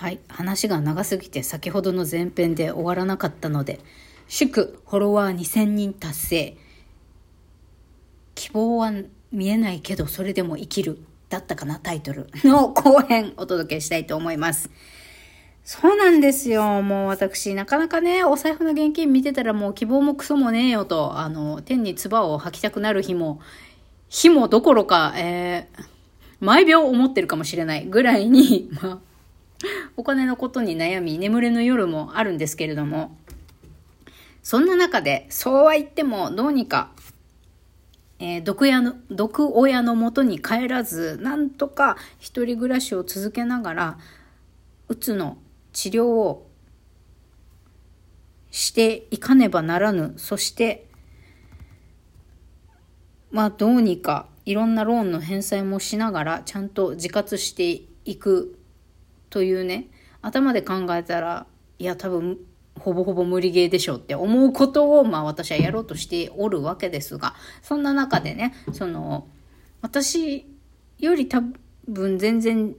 はい。話が長すぎて先ほどの前編で終わらなかったので祝フォロワー2000人達成。希望は見えないけどそれでも生きるだったかなタイトル。の後編お届けしたいと思います。そうなんですよ。もう私、なかなかね、お財布の現金見てたらもう希望もクソもねえよと、あの、天に唾を吐きたくなる日も、日もどころか、えー、毎秒思ってるかもしれないぐらいに、まあ、お金のことに悩み、眠れぬ夜もあるんですけれども、そんな中で、そうは言っても、どうにか、えー、毒親の、毒親のもとに帰らず、なんとか一人暮らしを続けながら、うつの治療をしていかねばならぬ。そして、まあどうにかいろんなローンの返済もしながらちゃんと自活していくというね、頭で考えたら、いや多分ほぼほぼ無理ゲーでしょうって思うことを、まあ私はやろうとしておるわけですが、そんな中でね、その、私より多分全然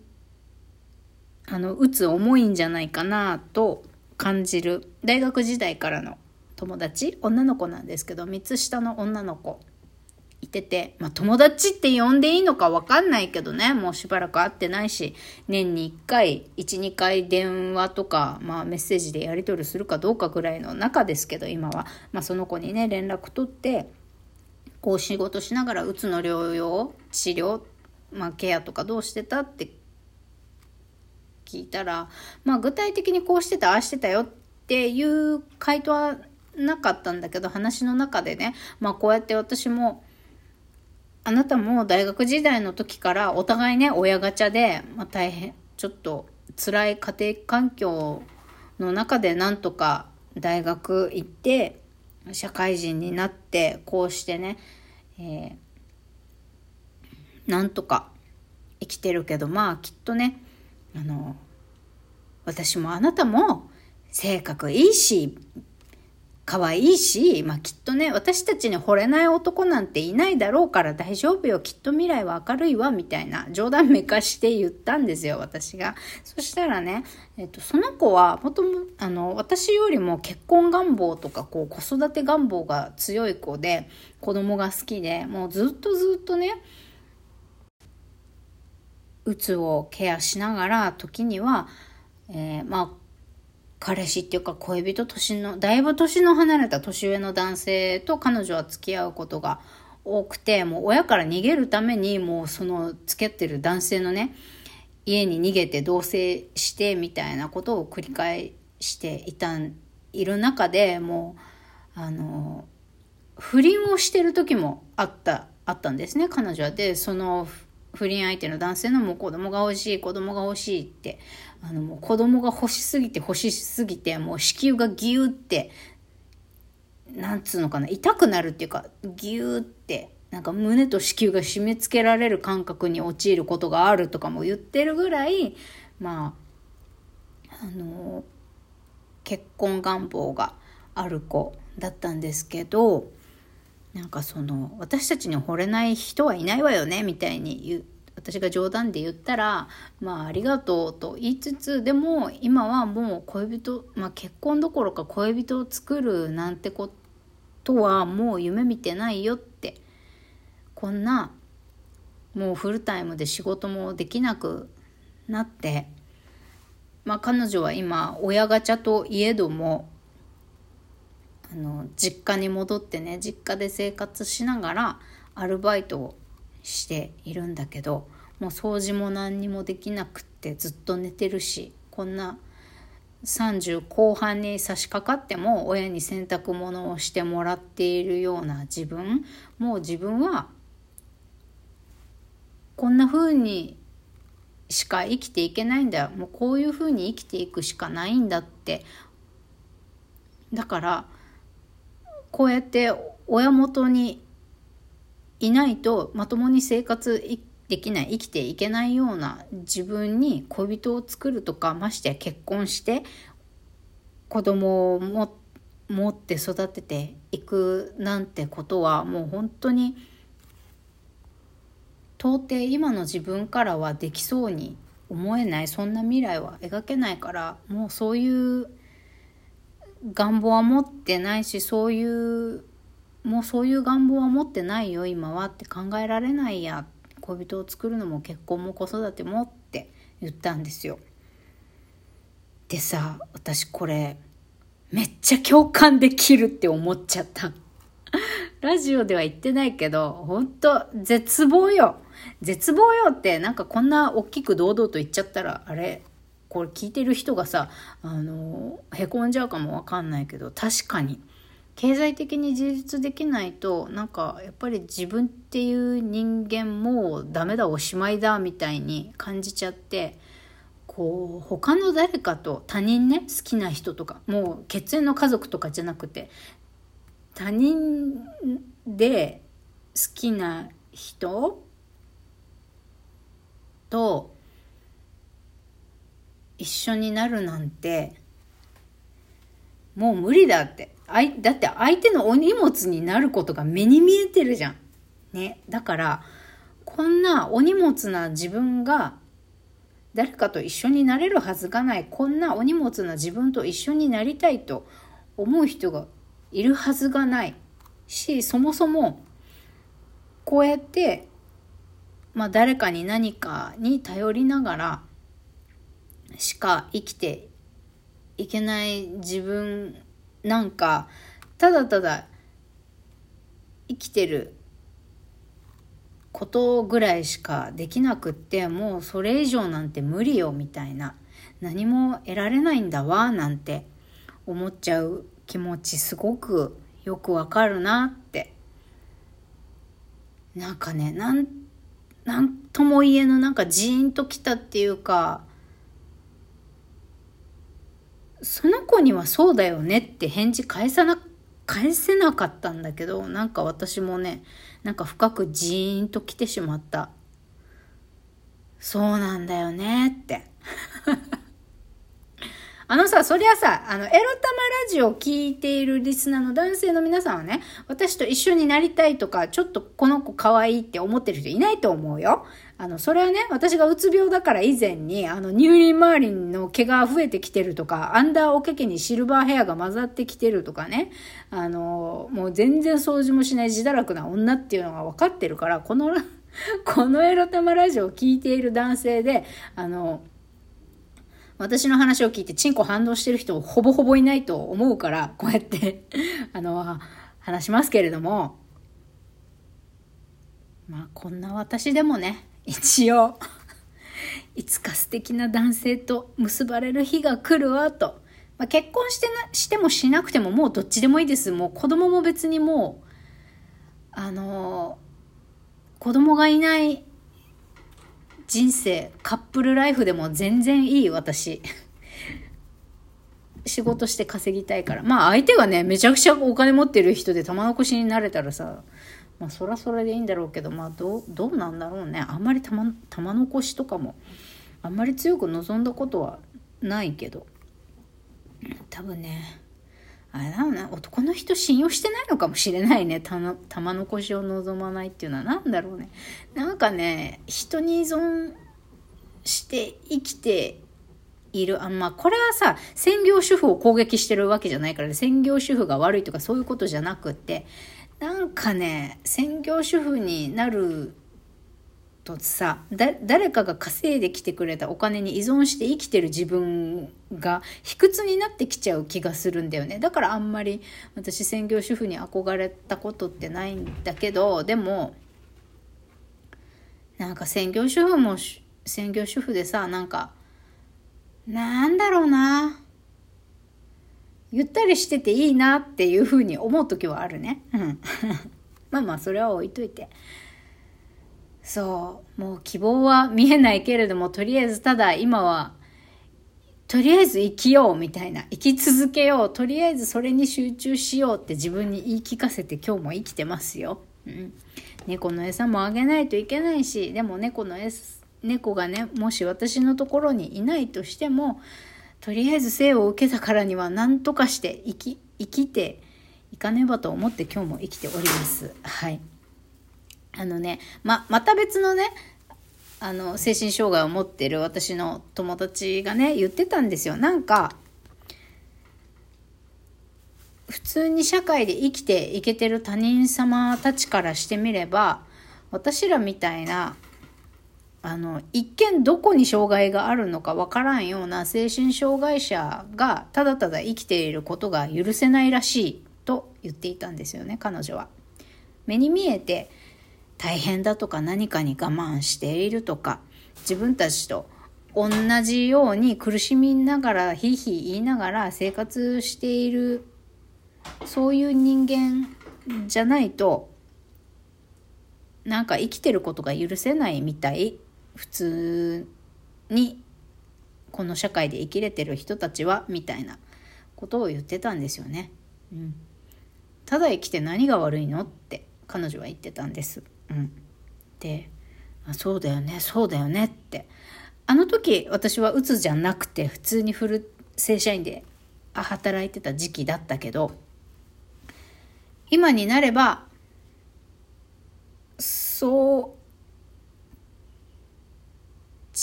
あの、打つ重いんじゃないかなと感じる大学時代からの友達女の子なんですけど3つ下の女の子いてて、まあ、友達って呼んでいいのかわかんないけどねもうしばらく会ってないし年に1回12回電話とか、まあ、メッセージでやり取りするかどうかぐらいの中ですけど今は、まあ、その子にね連絡取ってこう仕事しながらうつの療養治療、まあ、ケアとかどうしてたって聞いたら、まあ具体的にこうしてた、ああしてたよっていう回答はなかったんだけど、話の中でね、まあこうやって私も、あなたも大学時代の時からお互いね、親ガチャで、まあ大変、ちょっと辛い家庭環境の中でなんとか大学行って、社会人になって、こうしてね、えー、なんとか生きてるけど、まあきっとね、あの、私もあなたも性格いいし、可愛いし、まあきっとね、私たちに惚れない男なんていないだろうから大丈夫よ。きっと未来は明るいわ、みたいな冗談めかして言ったんですよ、私が。そしたらね、えっと、その子は、もとも、あの、私よりも結婚願望とか、こう、子育て願望が強い子で、子供が好きで、もうずっとずっとね、うつをケアしながら時には、えー、まあ彼氏っていうか恋人年のだいぶ年の離れた年上の男性と彼女は付き合うことが多くてもう親から逃げるためにもうその付き合ってる男性のね家に逃げて同棲してみたいなことを繰り返していたいる中でもうあの不倫をしてる時もあったあったんですね彼女は。でその不倫相手の男性のもう子供が欲しい、子供が欲しいって、あのもう子供が欲しすぎて欲しすぎて、もう子宮がギューって、なんつうのかな、痛くなるっていうか、ギューって、なんか胸と子宮が締め付けられる感覚に陥ることがあるとかも言ってるぐらい、まあ、あの、結婚願望がある子だったんですけど、なんかその私たちに惚れない人はいないわよねみたいに言う私が冗談で言ったら「まあありがとう」と言いつつでも今はもう恋人、まあ、結婚どころか恋人を作るなんてことはもう夢見てないよって。こんなもうフルタイムで仕事もできなくなって。まあ彼女は今親ガチャといえどもあの実家に戻ってね実家で生活しながらアルバイトをしているんだけどもう掃除も何にもできなくってずっと寝てるしこんな30後半に差し掛かっても親に洗濯物をしてもらっているような自分もう自分はこんな風にしか生きていけないんだよ。もうこういう風に生きていくしかないんだって。だからこうやって親元にいないとまともに生活できない生きていけないような自分に恋人を作るとかましてや結婚して子供を持って育てていくなんてことはもう本当に到底今の自分からはできそうに思えない。そんな未来は描けないからもうそういう願望は持ってないしそういうもうそういう願望は持ってないよ今はって考えられないや恋人を作るのも結婚も子育てもって言ったんですよ。でさ私これめっちゃ共感できるって思っちゃった。ラジオでは言ってないけど、ほんと絶望よ。絶望よってなんかこんな大きく堂々と言っちゃったら、あれ、これ聞いてる人がさ、あの、へこんじゃうかもわかんないけど、確かに。経済的に自立できないとなんかやっぱり自分っていう人間もうダメだおしまいだみたいに感じちゃってこう他の誰かと他人ね好きな人とかもう血縁の家族とかじゃなくて他人で好きな人と一緒になるなんてもう無理だって。あいだって相手のお荷物になることが目に見えてるじゃん。ね。だから、こんなお荷物な自分が誰かと一緒になれるはずがないこんなお荷物な自分と一緒になりたいと思う人がいるはずがないしそもそもこうやってまあ誰かに何かに頼りながらしか生きていけない自分なんかただただ生きてることぐらいしかできなくってもうそれ以上なんて無理よみたいな。何も得られないんだわなんて思っちゃう気持ちすごくよくわかるなって。なんかねなんなんとも言えぬなんかジーンときたっていうかその子にはそうだよねって返事返さな返せなかったんだけどなんか私もねなんか深くジーンと来てしまった。そうなんだよねって。あのさ、そりゃさ、あの、エロ玉ラジオを聞いているリスナーの男性の皆さんはね、私と一緒になりたいとか、ちょっとこの子可愛いって思ってる人いないと思うよ。あの、それはね、私がうつ病だから以前に、あの、乳輪周りの毛が増えてきてるとか、アンダーおけけにシルバーヘアが混ざってきてるとかね、あの、もう全然掃除もしない自堕落な女っていうのが分かってるから、この、このエロ玉ラジオを聞いている男性で、あの、私の話を聞いてチンコ反応してる人ほぼほぼいないと思うから、こうやって あの、話しますけれども、まあこんな私でもね、一応いつか素敵な男性と結ばれる日が来るわと。まあ、結婚してな、してもしなくてももうどっちでもいいです。もう子供も別にもう、あのー、子供がいない人生、カップルライフでも全然いい、私。仕事して稼ぎたいから。まあ相手がね、めちゃくちゃお金持ってる人で玉残しになれたらさ、まあそらそれでいいんだろうけど、まあどう、どうなんだろうね。あんまり玉、玉残しとかも、あんまり強く望んだことはないけど。多分ね、あれだろうね、男の人信用してないのかもしれないね。玉残しを望まないっていうのは何だろうね。なんかね、人に依存して生きている。あまあ、これはさ、専業主婦を攻撃してるわけじゃないからね、専業主婦が悪いとかそういうことじゃなくって、なんかね、専業主婦になるとさ誰かが稼いできてくれたお金に依存して生きてる自分が卑屈になってきちゃう気がするんだよね。だからあんまり私専業主婦に憧れたことってないんだけどでもなんか専業主婦も専業主婦でさなんかなんだろうな。ゆったりしてていいなっていうふうに思う時はあるね。うん。まあまあそれは置いといて。そう、もう希望は見えないけれども、とりあえずただ今は、とりあえず生きようみたいな、生き続けよう、とりあえずそれに集中しようって自分に言い聞かせて今日も生きてますよ。うん。猫の餌もあげないといけないし、でも猫の餌、猫がね、もし私のところにいないとしても、とりあえず生を受けたからには何とかして生き、生きていかねばと思って今日も生きております。はい。あのね、ま、また別のね、あの、精神障害を持ってる私の友達がね、言ってたんですよ。なんか、普通に社会で生きていけてる他人様たちからしてみれば、私らみたいな、あの、一見どこに障害があるのかわからんような精神障害者がただただ生きていることが許せないらしいと言っていたんですよね、彼女は。目に見えて大変だとか何かに我慢しているとか、自分たちと同じように苦しみながら、ひいひい言いながら生活している、そういう人間じゃないと、なんか生きてることが許せないみたい。普通にこの社会で生きれてる人たちはみたいなことを言ってたんですよね。うん、ただ生きて何が悪いのって彼女は言ってたんです。うん、であそうだよねそうだよねってあの時私は鬱じゃなくて普通にフル正社員で働いてた時期だったけど今になればそう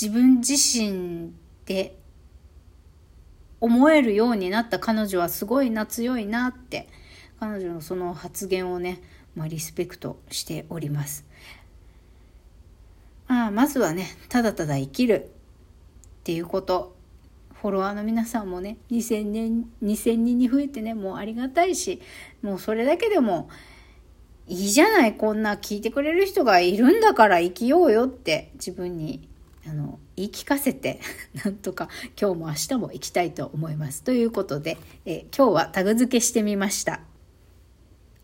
自分自身で思えるようになった彼女はすごいな強いなって彼女のその発言をね、まあ、リスペクトしております。まあ、まずはねただただ生きるっていうことフォロワーの皆さんもね2000年2000人に増えてねもうありがたいしもうそれだけでもいいじゃないこんな聞いてくれる人がいるんだから生きようよって自分にあの言い聞かせて なんとか今日も明日も行きたいと思います。ということで、え今日はタグ付けしてみました。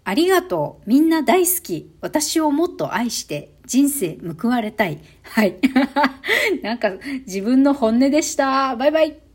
ありがとう。みんな大好き。私をもっと愛して人生報われたい。はい。なんか自分の本音でした。バイバイ。